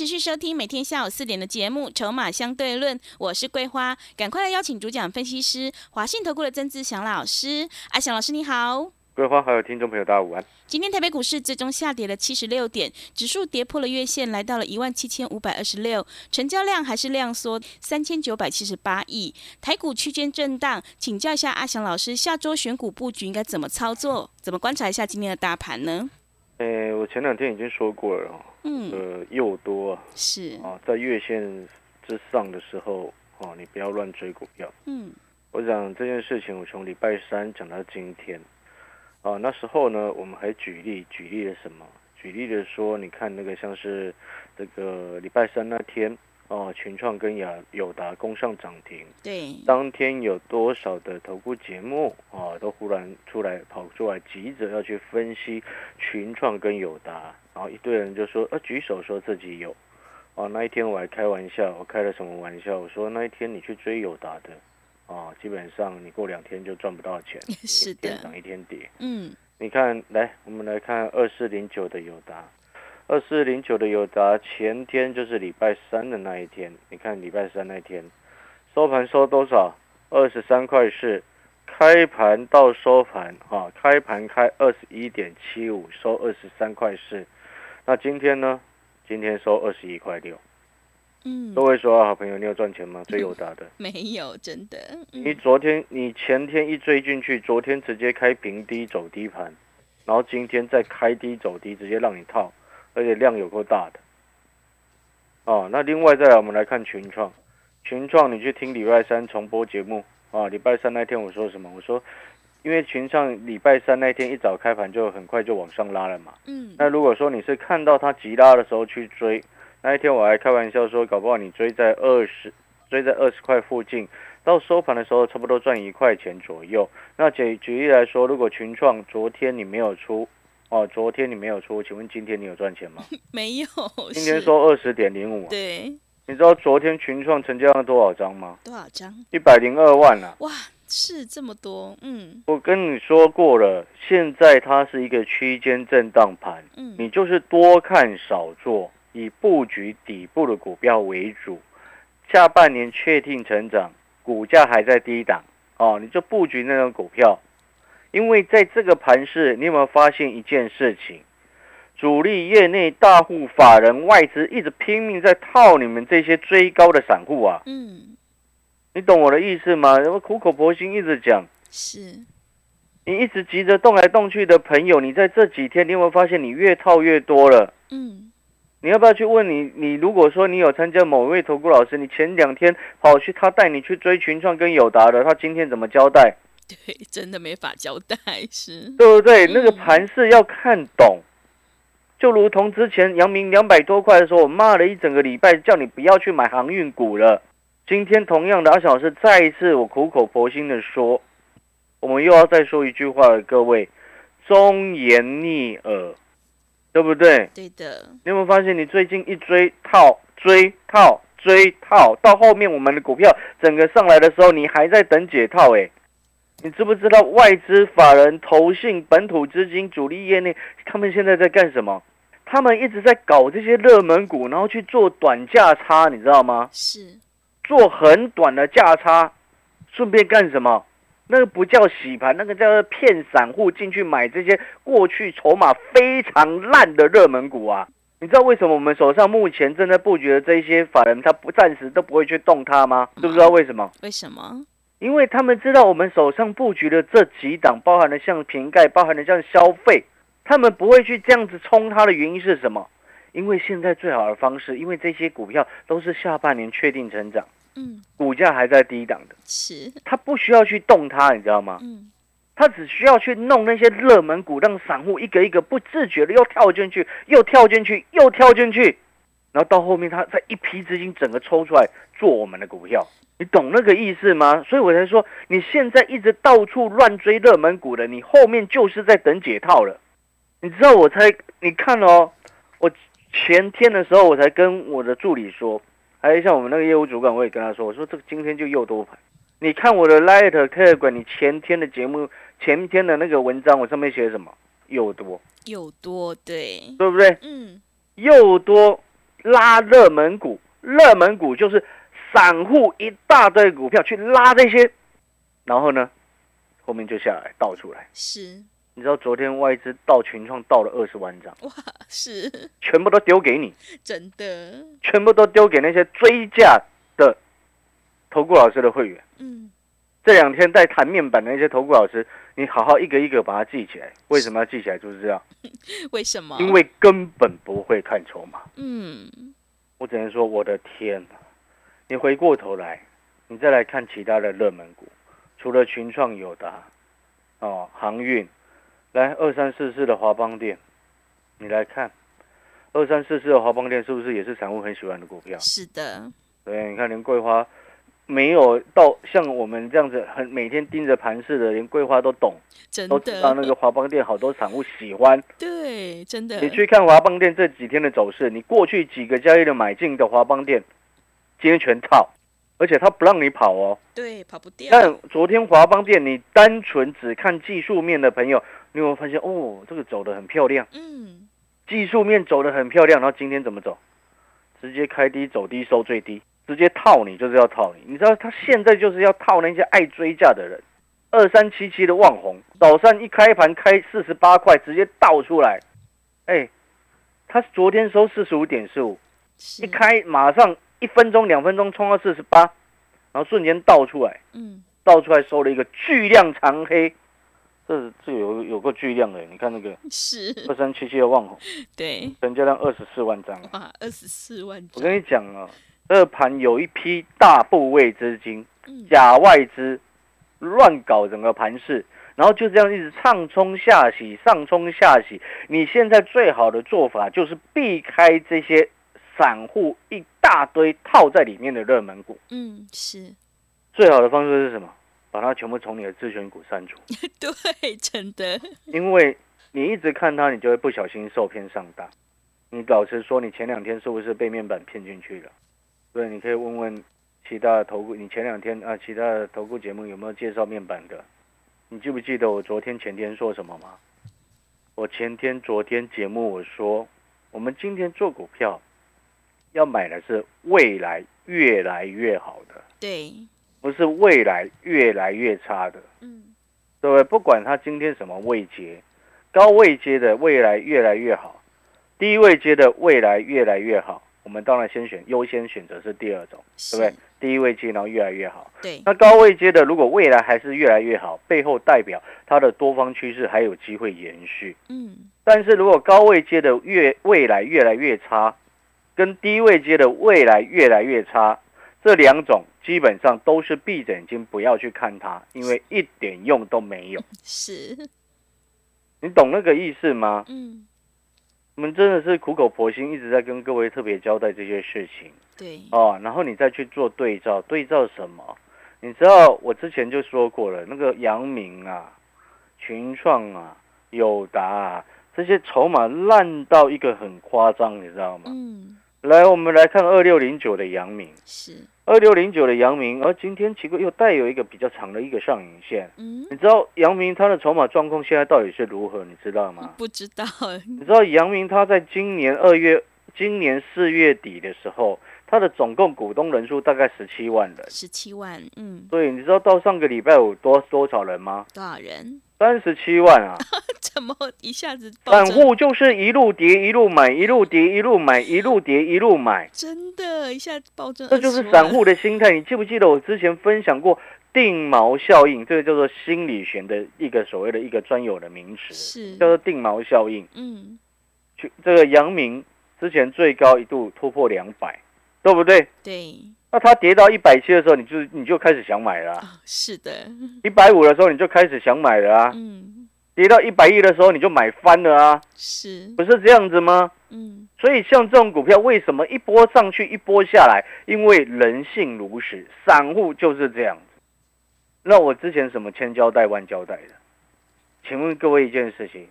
持续收听每天下午四点的节目《筹码相对论》，我是桂花，赶快来邀请主讲分析师华信投顾的曾志祥老师。阿祥老师你好，桂花还有听众朋友大家午安。今天台北股市最终下跌了七十六点，指数跌破了月线，来到了一万七千五百二十六，成交量还是量缩三千九百七十八亿。台股区间震荡，请教一下阿祥老师，下周选股布局应该怎么操作？怎么观察一下今天的大盘呢？诶，我前两天已经说过了哦，嗯，呃，又多啊，是，啊，在月线之上的时候，啊，你不要乱追股票。嗯，我讲这件事情，我从礼拜三讲到今天，啊，那时候呢，我们还举例，举例了什么？举例的说，你看那个像是这个礼拜三那天，哦，群创跟雅友达攻上涨停，对，当天有多少的投顾节目啊，都忽然出来跑出来，急着要去分析群创跟友达，然后一堆人就说，呃，举手说自己有，哦，那一天我还开玩笑，我开了什么玩笑？我说那一天你去追友达的，啊，基本上你过两天就赚不到钱，是一天的，涨一天跌。嗯，你看，来，我们来看二四零九的友达，二四零九的友达前天就是礼拜三的那一天，你看礼拜三那一天收盘收多少？二十三块四，开盘到收盘啊，开盘开二十一点七五，收二十三块四。那今天呢？今天收二十一块六。嗯，各位说好朋友，你有赚钱吗？追友达的。没有，真的，你嗯，昨天、你前天一追进去，昨天直接开平低走低盘，然后今天再开低走低，直接让你套，而且量有够大的。哦，那另外再来，我们来看群创，群创你去听礼拜三重播节目啊，礼拜三那天我说什么？我说，因为群创礼拜三那天一早开盘就很快就往上拉了嘛。嗯，那如果说你是看到它急拉的时候去追，那一天我还开玩笑说，搞不好你追在二十，追在二十块附近，到收盘的时候差不多赚一块钱左右。那举举例来说，如果群创昨天你没有出，哦，昨天你没有出，请问今天你有赚钱吗？没有，今天是收二十点零五，对，你知道昨天群创成交量多少张吗？多少张？一百零二万啊！哇，是这么多，嗯我跟你说过了，现在它是一个区间震荡盘，嗯，你就是多看少做，以布局底部的股票为主。下半年确定成长，股价还在低档哦，你就布局那种股票。因为在这个盘市，你有没有发现一件事情？主力业内大户、法人、外资一直拼命在套你们这些追高的散户啊！嗯，你懂我的意思吗？我苦口婆心一直讲，是，你一直急着动来动去的朋友，你在这几天，你有没有发现你越套越多了？嗯，你要不要去问你？你如果说你有参加某一位投顾老师，你前两天跑去他带你去追群创跟友达的，他今天怎么交代？对，真的没法交代，是，对不对？嗯那个盘势要看懂，就如同之前阳明两百多块的时候，我骂了一整个礼拜，叫你不要去买航运股了。今天同样的，阿小老师再一次我苦口婆心的说，我们又要再说一句话了，各位，忠言逆耳，对不对？对的，你有没有发现，你最近一追套、追套、追套，到后面我们的股票整个上来的时候，你还在等解套诶，你知不知道外资、法人、投信、本土资金、主力业内，他们现在在干什么？他们一直在搞这些热门股，然后去做短价差，你知道吗？是，做很短的价差，顺便干什么？那个不叫洗盘，那个叫做骗散户进去买这些过去筹码非常烂的热门股啊！你知道为什么我们手上目前正在布局的这些法人，他不暂时都不会去动它吗？知不知道为什么？为什么？因为他们知道我们手上布局的这几档，包含了像瓶盖，包含了像消费，他们不会去这样子冲它的原因是什么？因为现在最好的方式，因为这些股票都是下半年确定成长，嗯，股价还在低档的，是，他不需要去动它，你知道吗？嗯，他只需要去弄那些热门股，让散户一个一个不自觉的又跳进去，又跳进去，又跳进去。然后到后面他再一批资金整个抽出来做我们的股票，你懂那个意思吗？所以我才说，你现在一直到处乱追热门股的，你后面就是在等解套了。你知道我才你看哦，我前天的时候我才跟我的助理说，还有像我们那个业务主管，我也跟他说，我说这个今天就又多盘。你看我的 lighter 客户，你前天的节目前天的那个文章，我上面写什么？又多，又多，对，对不对？嗯，又多拉热门股，热门股就是散户一大堆股票去拉这些，然后呢，后面就下来倒出来。是，你知道昨天外资到群创到了二十万张，哇，是。全部都丢给你，真的，全部都丢给那些追价的投顾老师的会员。嗯，这两天在谈面板的那些投顾老师，你好好一个一个把它记起来。为什么要记起来？就是这样，为什么？因为根本不会看筹码。嗯，我只能说，我的天哪！你回过头来，你再来看其他的热门股，除了群创、友达，哦，航运，来二三四四的华邦店，你来看二三四四的华邦店是不是也是散户很喜欢的股票？是的，对，你看连桂花没有到像我们这样子很每天盯着盘市的，连桂花都懂，真都知道那的，个华邦店好多散户喜欢。对，真的，你去看华邦店这几天的走势，你过去几个交易日买进的华邦店，今天全套，而且他不让你跑哦。对，跑不掉，但昨天华邦店，你单纯只看技术面的朋友，你有没有发现哦，这个走的很漂亮，嗯，技术面走的很漂亮，然后今天怎么走？直接开低走低收最低，直接套你就是要套你。你知道他现在就是要套那些爱追价的人。二三七七的旺红，早上一开盘开四十八块，直接倒出来，哎，他昨天收四十五点四五，一，开马上一分钟两分钟冲到四十八，然后瞬间倒出来，嗯，倒出来收了一个巨量长黑，这这有有个巨量的，你看那个是，二三七七的旺红，对，成交量二十四万张。啊，二十四万张，我跟你讲啊，这盘有一批大部位资金、嗯，假外资乱搞整个盘市，然后就这样一直上冲下洗，上冲下洗。你现在最好的做法就是避开这些散户一大堆套在里面的热门股。嗯，是，最好的方式是什么？把它全部从你的自选股删除，对，真的，因为你一直看它，你就会不小心受骗上当。你老实说，你前两天是不是被面板骗进去了？所以你可以问问其他的投顾，你前两天啊，其他的投顾节目有没有介绍面板的？你记不记得我昨天前天说什么吗？我前天昨天节目我说，我们今天做股票要买的是未来越来越好的，对，不是未来越来越差的。嗯，对不对？不管它今天什么位阶，高位阶的未来越来越好，低位阶的未来越来越好。我们当然先选优先选择是第二种，对不对是？第一位阶然后越来越好。对，那高位阶的如果未来还是越来越好，背后代表它的多方趋势还有机会延续。嗯，但是如果高位阶的越未来越来越差，跟低位阶的未来越来越差，这两种基本上都是闭着眼睛不要去看它，因为一点用都没有。是，你懂那个意思吗？嗯，我们真的是苦口婆心，一直在跟各位特别交代这些事情。对，哦，然后你再去做对照，对照什么？你知道我之前就说过了，那个阳明啊、群创啊、友达啊，这些筹码烂到一个很夸张，你知道吗？嗯，来，我们来看二六零九的阳明，是，二六零九的阳明，而今天奇怪又带有一个比较长的一个上影线。嗯，你知道阳明它的筹码状况现在到底是如何？你知道吗？不知道，你知道阳明他在今年二月、今年四月底的时候，他的总共股东人数大概十七万人。十七万，嗯，所以你知道到上个礼拜五多多少人吗？多少人？三十七万啊！怎么一下子暴散？户就是一路跌一路买，一路跌一路买，一路跌一路买，真的，一下子暴增，这就是散。户的心态。你记不记得我之前分享过定锚效应？这个叫做心理学的一个所谓的一个专有的名词，是叫，做定锚效应。嗯，去这个阳明之前最高一度突破两百，对不对？对，那它跌到一百七的时候，你就你就开始想买了、是的，一百五的时候，你就开始想买了啊；嗯，跌到一百一的时候，你就买翻了啊，是，不是这样子吗？嗯，所以像这种股票，为什么一波上去一波下来？因为人性如此，散户就是这样子。那我之前什么千交代万交代的？请问各位一件事情：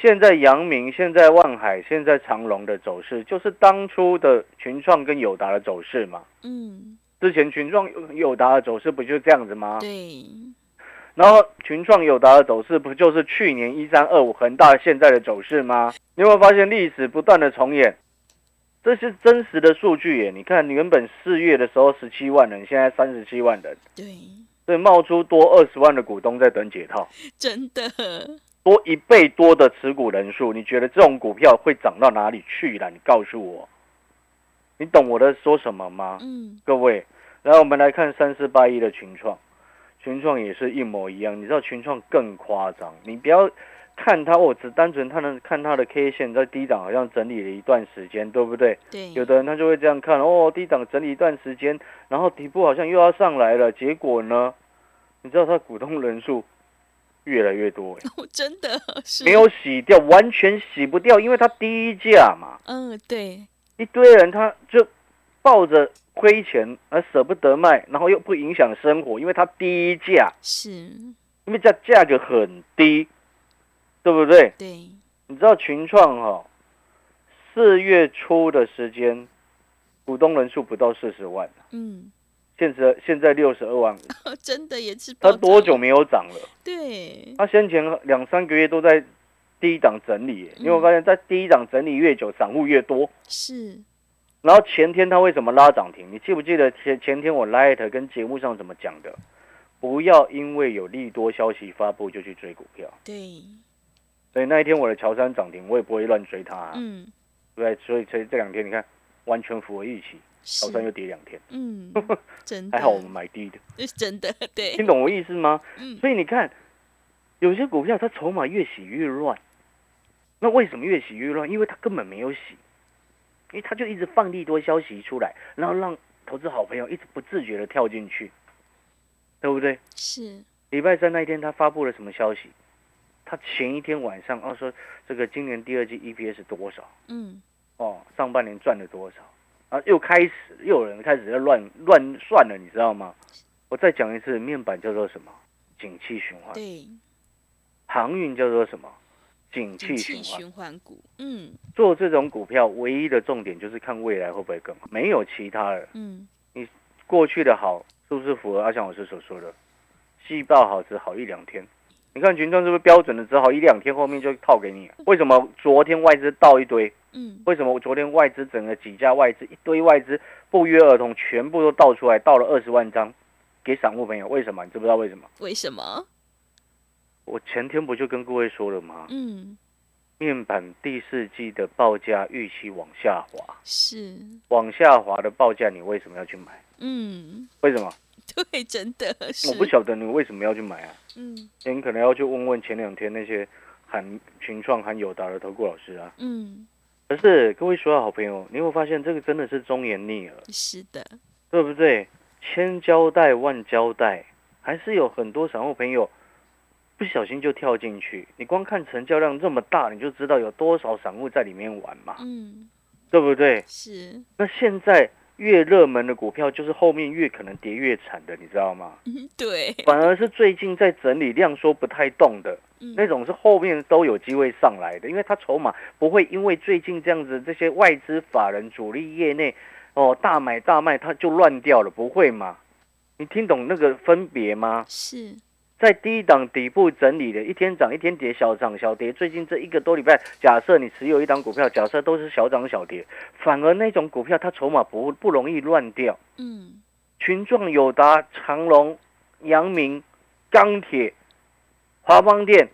现在阳明、现在万海、现在长隆的走势，就是当初的群创跟友达的走势嘛？嗯，之前群创友友达的走势不就这样子吗？对，然后群创友达的走势不就是去年一三二五恒大现在的走势吗？你有没有发现历史不断的重演？这是真实的数据耶！你看，你原本四月的时候十七万人，现在三十七万人，对，所以冒出多二十万的股东在等解套，真的，多一倍多的持股人数。你觉得这种股票会涨到哪里去了？你告诉我，你懂我在说什么吗？嗯，各位，然后我们来看三四八一的群创，群创也是一模一样。你知道群创更夸张，你不要看它，我只单纯它能看它的 K 线在低档好像整理了一段时间，对不对？对，有的人他就会这样看，哦，低档整理一段时间，然后底部好像又要上来了，结果呢，你知道它股东人数越来越多，欸。哦真的？是。没，有洗掉，完全洗不掉，因为它低价嘛，嗯，对，一堆人他就抱着亏钱而舍不得卖，然后又不影响生活，因为它低价，是，因为价价格很低，对不对？对，你知道群创哈、四月初的时间，股东人数不到四十万，嗯，现在现在六十二万，真的也是它爆涨多久？没有涨了？对，它先前两三个月都在低档整理耶，你有没有发现，在低档整理越久，散户越多。是，然后前天它为什么拉涨停？你记不记得前前天我 Light 跟节目上怎么讲的？不要因为有利多消息发布就去追股票。对，所以那一天我的乔山涨停，我也不会乱追它、啊，嗯，对？所以所以这两天你看完全符合预期，乔山是，又跌两天，嗯，真的，还好我们买低的，是真的，对，听懂我意思吗？嗯，所以你看，有些股票它筹码越洗越乱，那为什么越洗越乱？因为它根本没有洗，因为它就一直放利多消息出来，然后让投资好朋友一直不自觉的跳进去，对不对？是，礼拜三那一天他发布了什么消息？他前一天晚上哦说这个今年第二季 EPS 多少？嗯，哦，上半年赚了多少啊？又开始又有人开始在乱乱算了，你知道吗？我再讲一次，面板叫做什么？景气循环。对，航运叫做什么？景气循环。循环股，嗯做这种股票，唯一的重点就是看未来会不会更好，没有其他的。嗯，你过去的好是不是符合阿翔老师所说的？细报好只好一两天。你看群众是不是标准的只好一两天，后面就套给你？为什么昨天外资倒一堆？嗯，为什么我昨天外资整个几家外资一堆外资不约而同全部都倒出来，倒了二十万张给散户朋友？为什么？你知不知道为什么？为什么？我前天不就跟各位说了吗？嗯，面板第四季的报价预期往下滑，是，往下滑的报价，你为什么要去买？嗯，为什么？对，真的是，我不晓得你为什么要去买啊？嗯你可能要去问问前两天那些喊群创、喊友达的投顾老师啊。嗯，可是各位所有好朋友，你有没有发现这个真的是忠言逆耳，是的，对不对？千交代万交代，还是有很多散户朋友不小心就跳进去。你光看成交量这么大，你就知道有多少散户在里面玩嘛，嗯，对不对？是，那现在越热门的股票，就是后面越可能跌越惨的，你知道吗？嗯，对，反而是最近在整理量缩不太动的嗯那种，是后面都有机会上来的，因为它筹码不会因为最近这样子这些外资法人主力业内哦大买大卖，它就乱掉了，不会嘛？你听懂那个分别吗？是，在低档底部整理的，一天涨一天跌，小涨小跌。最近这一个多礼拜，假设你持有一档股票，假设都是小涨小跌，反而那种股票它筹码不不容易乱掉。嗯，群众、友达、长隆、阳明、钢铁、华邦电、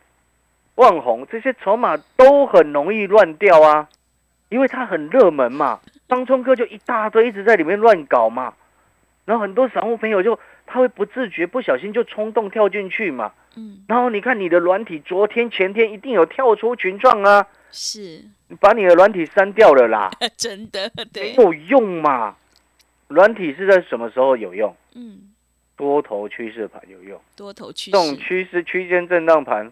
万宏这些筹码都很容易乱掉啊，因为它很热门嘛。当冲客就一大堆一直在里面乱搞嘛，然后很多散户朋友就他会不自觉、不小心就冲动跳进去嘛。嗯，然后你看你的软体，昨天、前天一定有跳出群状啊，是，你把你的软体删掉了啦，真的，没对，有用嘛。软体是在什么时候有用？嗯，多头趋势盘有用。多头趋势这种，趋势区间震荡盘，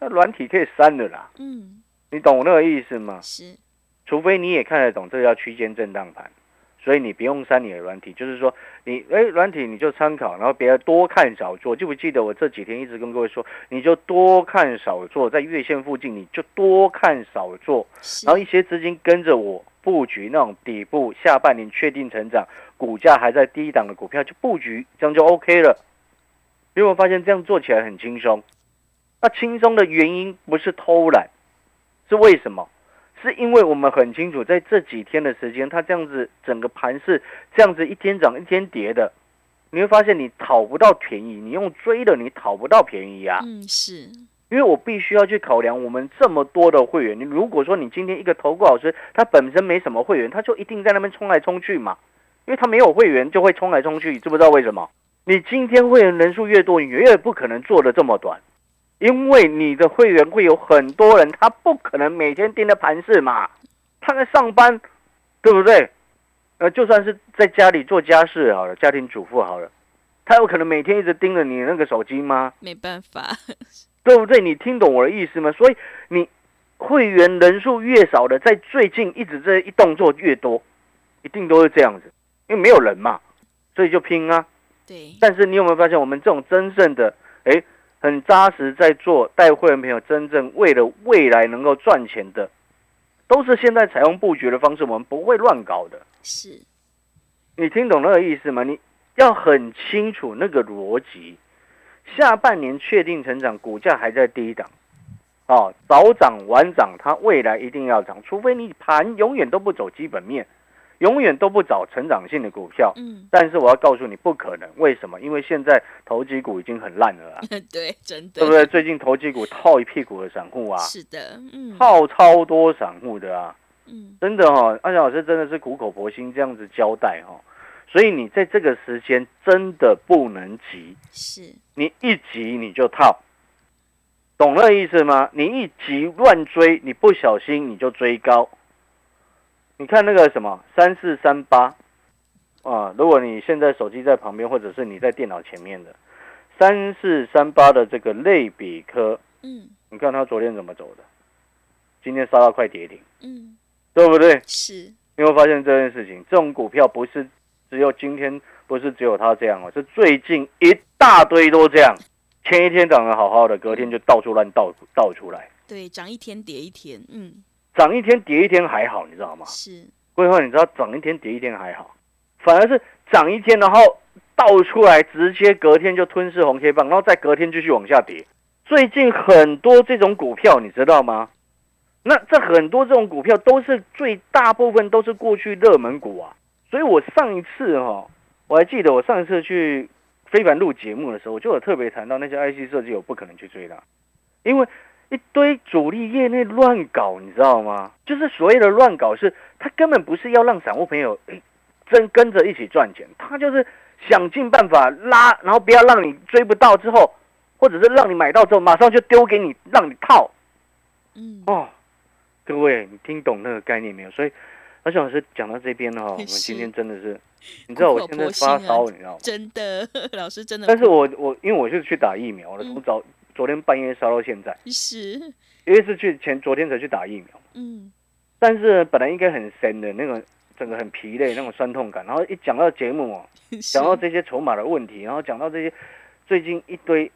那软体可以删的啦。嗯，你懂我那个意思吗？是，除非你也看得懂，这叫区间震荡盘，所以你不用删你的软体，就是说你哎软体你就参考，然后别多看少做。记不记得我这几天一直跟各位说，你就多看少做，在月线附近你就多看少做，然后一些资金跟着我布局那种底部下半年确定成长、股价还在低档的股票就布局，这样就 OK 了。因为我发现这样做起来很轻松，那轻松的原因不是偷懒，是为什么？是因为我们很清楚，在这几天的时间，它这样子整个盘是这样子一天涨一天跌的，你会发现你讨不到便宜，你用追的你讨不到便宜啊。嗯，是因为我必须要去考量我们这么多的会员，你如果说你今天一个投顾老师，他本身没什么会员，他就一定在那边冲来冲去嘛，因为他没有会员就会冲来冲去，知不知道为什么？你今天会员人数越多，你越不可能做的这么短。因为你的会员会有很多人，他不可能每天盯着盘市嘛，他在上班，对不对？呃，就算是在家里做家事好了，家庭主妇好了，他有可能每天一直盯着你那个手机吗？没办法，对不对？你听懂我的意思吗？所以你会员人数越少的，在最近一直这一动作越多，一定都是这样子，因为没有人嘛，所以就拼啊。对。但是你有没有发现，我们这种真正的哎？很扎实，在做带会员朋友真正为了未来能够赚钱的，都是现在采用布局的方式，我们不会乱搞的。是，你听懂那个意思吗？你要很清楚那个逻辑。下半年确定成长，股价还在低档，哦，早涨晚涨，它未来一定要涨，除非你盘永远都不走基本面。永远都不找成长性的股票，嗯，但是我要告诉你不可能，为什么？因为现在投机股已经很烂了啊，对，真的，对不对？最近投机股套一屁股的散户啊，是的，嗯，套超多散户的啊，嗯，真的哈，阿翔老师真的是苦口婆心这样子交代哈，所以你在这个时间真的不能急，是，你一急你就套，懂那意思吗？你一急乱追，你不小心你就追高。你看那个什么三四三八啊，如果你现在手机在旁边，或者是你在电脑前面的三四三八的这个类比科，嗯，你看它昨天怎么走的？今天杀到快跌停，嗯，对不对？是。你会发现这件事情，这种股票不是只有今天，不是只有它这样哦，是最近一大堆都这样。前一天涨得好好的，隔天就到处乱倒倒出来。对，涨一天跌一天，嗯。涨一天跌一天还好，你知道吗？是，桂花，你知道涨一天跌一天还好，反而是涨一天，然后倒出来，直接隔天就吞噬红 K 棒，然后再隔天继续往下跌。最近很多这种股票，你知道吗？那这很多这种股票都是最大部分都是过去热门股啊。所以我上一次哈，我还记得我上一次去非凡录节目的时候，我就有特别谈到那些 IC 设计，我不可能去追的，因为。一堆主力业内乱搞，你知道吗？就是所谓的乱搞，是他根本不是要让散户朋友真跟着一起赚钱，他就是想尽办法拉，然后不要让你追不到之后，或者是让你买到之后马上就丢给你，让你套。嗯哦，各位，你听懂那个概念没有？所以而且老师讲到这边呢，我们今天真的是，你知道我现在发烧，你知道吗？真的，老师真的。但是我我因为我是去打疫苗了，从早。昨天半夜烧到现在，是，因为是去前昨天才去打疫苗，嗯，但是本来应该很深的那个，整个很疲累那种酸痛感，然后一讲到节目哦，讲到这些筹码的问题，然后讲到这些最近一堆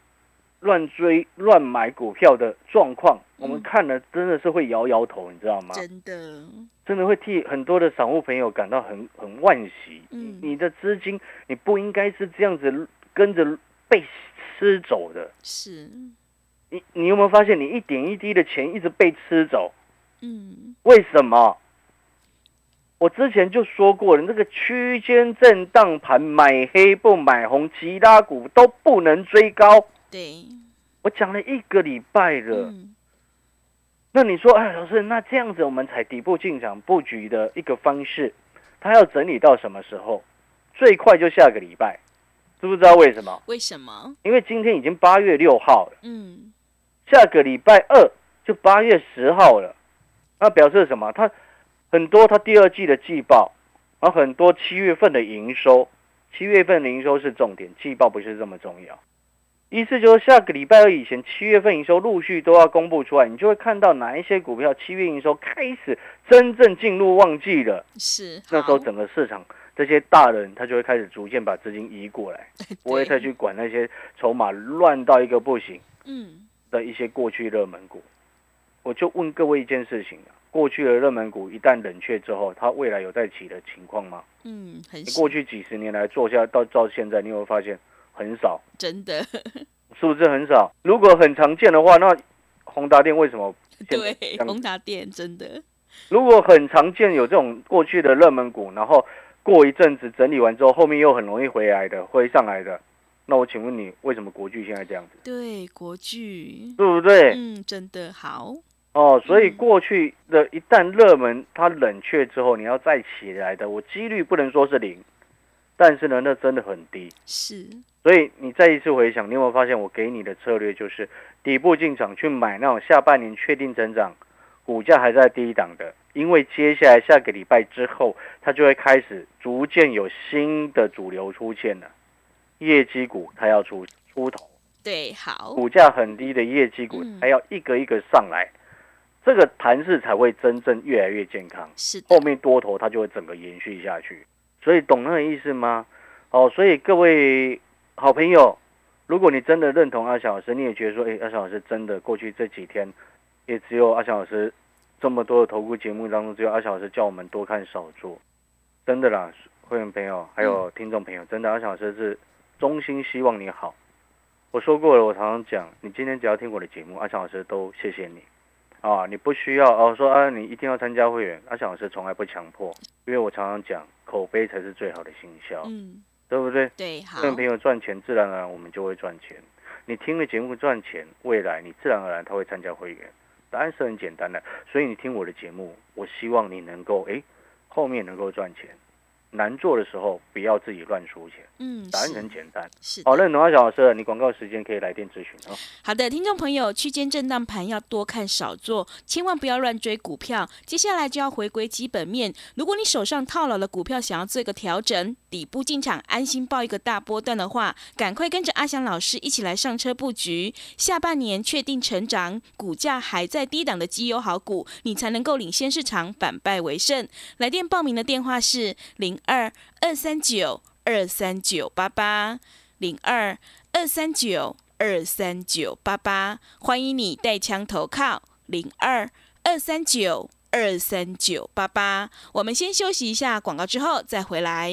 乱追乱买股票的状况，我们看了真的是会摇摇头，你知道吗？真的，真的会替很多的散户朋友感到很很惋惜。嗯，你的资金你不应该是这样子跟着被。吃走的是你，你有没有发现，你一点一滴的钱一直被吃走？嗯，为什么？我之前就说过了，那个区间震荡盘，买黑不买红，其他股都不能追高。对，我讲了一个礼拜了。那你说，哎，老师，那这样子我们才底部进场布局的一个方式，它要整理到什么时候？最快就下个礼拜。知不知道为什么？为什么？因为今天已经八月六号了，嗯，下个礼拜二就八月十号了，那表示什么？它很多，它第二季的季报，然后很多七月份的营收，七月份的营收是重点，季报不是这么重要。意思就是下个礼拜二以前，七月份营收陆续都要公布出来，你就会看到哪一些股票七月营收开始真正进入旺季了。是，那时候整个市场这些大人他就会开始逐渐把资金移过来，不会再去管那些筹码乱到一个不行嗯的一些过去热门股。我就问各位一件事情啊，过去的热门股一旦冷却之后，它未来有再起的情况吗？嗯，很你过去几十年来做下到到现在，你有没有发现很少？真的 是不是很少？如果很常见的话，那宏达电为什么对宏达电真的如果很常见有这种过去的热门股，然后过一阵子整理完之后，后面又很容易回来的，会上来的，那我请问你，为什么国剧现在这样子？对国剧，对不对？嗯，真的好，哦，所以嗯过去的一旦热门它冷却之后，你要再起来的，我几率不能说是零，但是呢，那真的很低。是，所以你再一次回想，你有没有发现我给你的策略就是底部进场去买那种下半年确定增长，股价还在低档的，因为接下来下个礼拜之后，它就会开始逐渐有新的主流出现了，业绩股它要出出头，对，好，股价很低的业绩股嗯还要一个一个上来，这个盘势才会真正越来越健康。是的后，面多头它就会整个延续下去。所以懂那个意思吗？哦，所以各位好朋友，如果你真的认同阿小老师，你也觉得说，哎，阿小老师真的过去这几天，也只有阿翔老师这么多的投顾节目当中，只有阿翔老师叫我们多看少做，真的啦，会员朋友还有听众朋友，真的阿翔老师是衷心希望你好。我说过了，我常常讲，你今天只要听我的节目，阿翔老师都谢谢你。啊，你不需要哦，说啊，你一定要参加会员。阿翔老师从来不强迫，因为我常常讲，口碑才是最好的行销，嗯，对不对？对，好会，员朋友赚钱，自然而然我们就会赚钱。你听了节目赚钱，未来你自然而然他会参加会员。答案是很简单的，所以你听我的节目，我希望你能够哎，后面能够赚钱。难做的时候，不要自己乱输钱。嗯，答案很简单。是的好，认同阿小老师，你广告时间可以来电咨询哦。好的，听众朋友，区间震荡盘要多看少做，千万不要乱追股票。接下来就要回归基本面。如果你手上套牢的股票想要做一个调整，底部进场，安心报一个大波段的话，赶快跟着阿翔老师一起来上车布局。下半年确定成长，股价还在低档的绩优好股，你才能够领先市场，反败为胜。来电报名的电话是零二二三九二三九八八零二二三九二三九八八，欢迎你带枪投靠零二二三九二三九八八。我们先休息一下广告，之后再回来。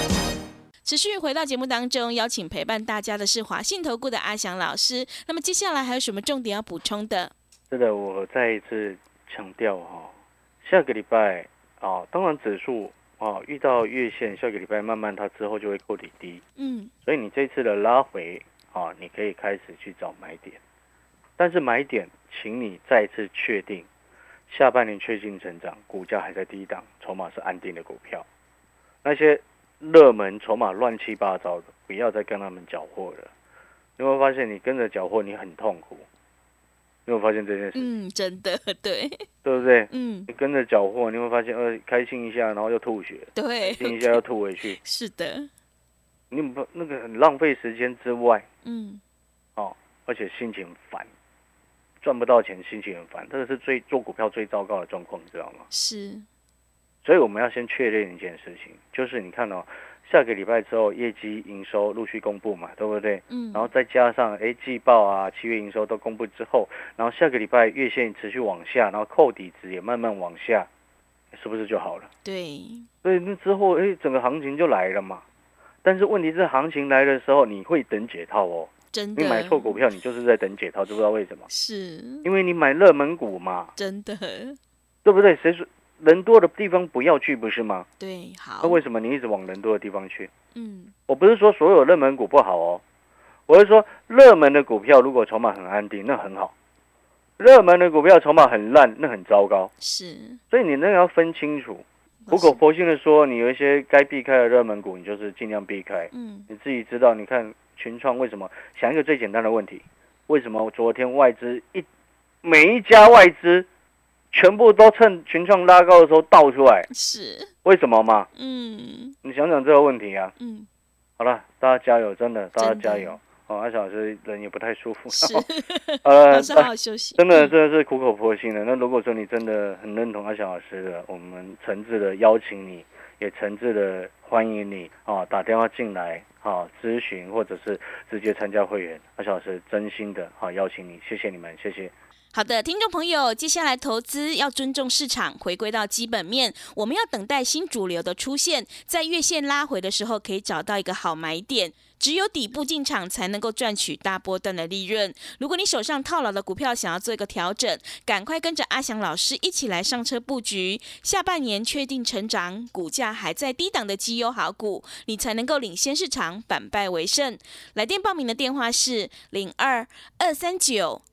持续回到节目当中，邀请陪伴大家的是华信投顾的阿翔老师。那么接下来还有什么重点要补充的？是的，我再一次强调哈、下个礼拜啊，当然指数啊遇到月线，下个礼拜慢慢它之后就会扣底低，嗯，所以你这次的拉回啊，你可以开始去找买点，但是买点，请你再次确定下半年确定成长，股价还在低档，筹码是安定的股票，那些热门筹码乱七八糟的，不要再跟他们搅和了。你会发现，你跟着搅和，你很痛苦。你有没有发现这件事？嗯，真的对，对不对？嗯，你跟着搅和，你会发现，呃，开心一下，然后又吐血，对开，心一下又吐回去，是的，你不那个很浪费时间之外，嗯，哦，而且心情很烦，赚不到钱，心情很烦，这个是最做股票最糟糕的状况，你知道吗？是，所以我们要先确认一件事情，就是你看哦，下个礼拜之后业绩营收陆续公布嘛，对不对？嗯，然后再加上哎季报啊、七月营收都公布之后，然后下个礼拜月线持续往下，然后扣底值也慢慢往下，是不是就好了？对，所以那之后哎整个行情就来了嘛。但是问题是行情来的时候，你会等解套哦。真的，你买错股票，你就是在等解套，知不知道为什么？是因为你买热门股嘛，真的，对不对？谁说人多的地方不要去，不是吗？对，好那，为什么你一直往人多的地方去？嗯，我不是说所有热门股不好哦，我是说，热门的股票如果筹码很安定，那很好；热门的股票筹码很烂，那很糟糕。是，所以你那个要分清楚。苦口婆心的说，你有一些该避开的热门股，你就是尽量避开。嗯，你自己知道。你看群创为什么？想一个最简单的问题：为什么昨天外资一每一家外资全部都趁群创拉高的时候倒出来？是，为什么嘛？嗯你想想这个问题啊。嗯，好了，大家加油，真的，大家加油。哦，阿小老师人也不太舒服，是，呃老，师好好休息。真的嗯真的是苦口婆心的。那如果说你真的很认同阿翔老师的，我们诚挚的邀请你，也诚挚的欢迎你啊，打电话进来啊咨询，或者是直接参加会员。阿小老师真心的啊邀请你，谢谢你们，谢谢。好的，听众朋友，接下来投资要尊重市场，回归到基本面。我们要等待新主流的出现，在月线拉回的时候，可以找到一个好买点。只有底部进场，才能够赚取大波段的利润。如果你手上套牢的股票想要做一个调整，赶快跟着阿翔老师一起来上车布局。下半年确定成长，股价还在低档的绩优好股，你才能够领先市场，反败为胜。来电报名的电话是零二二三九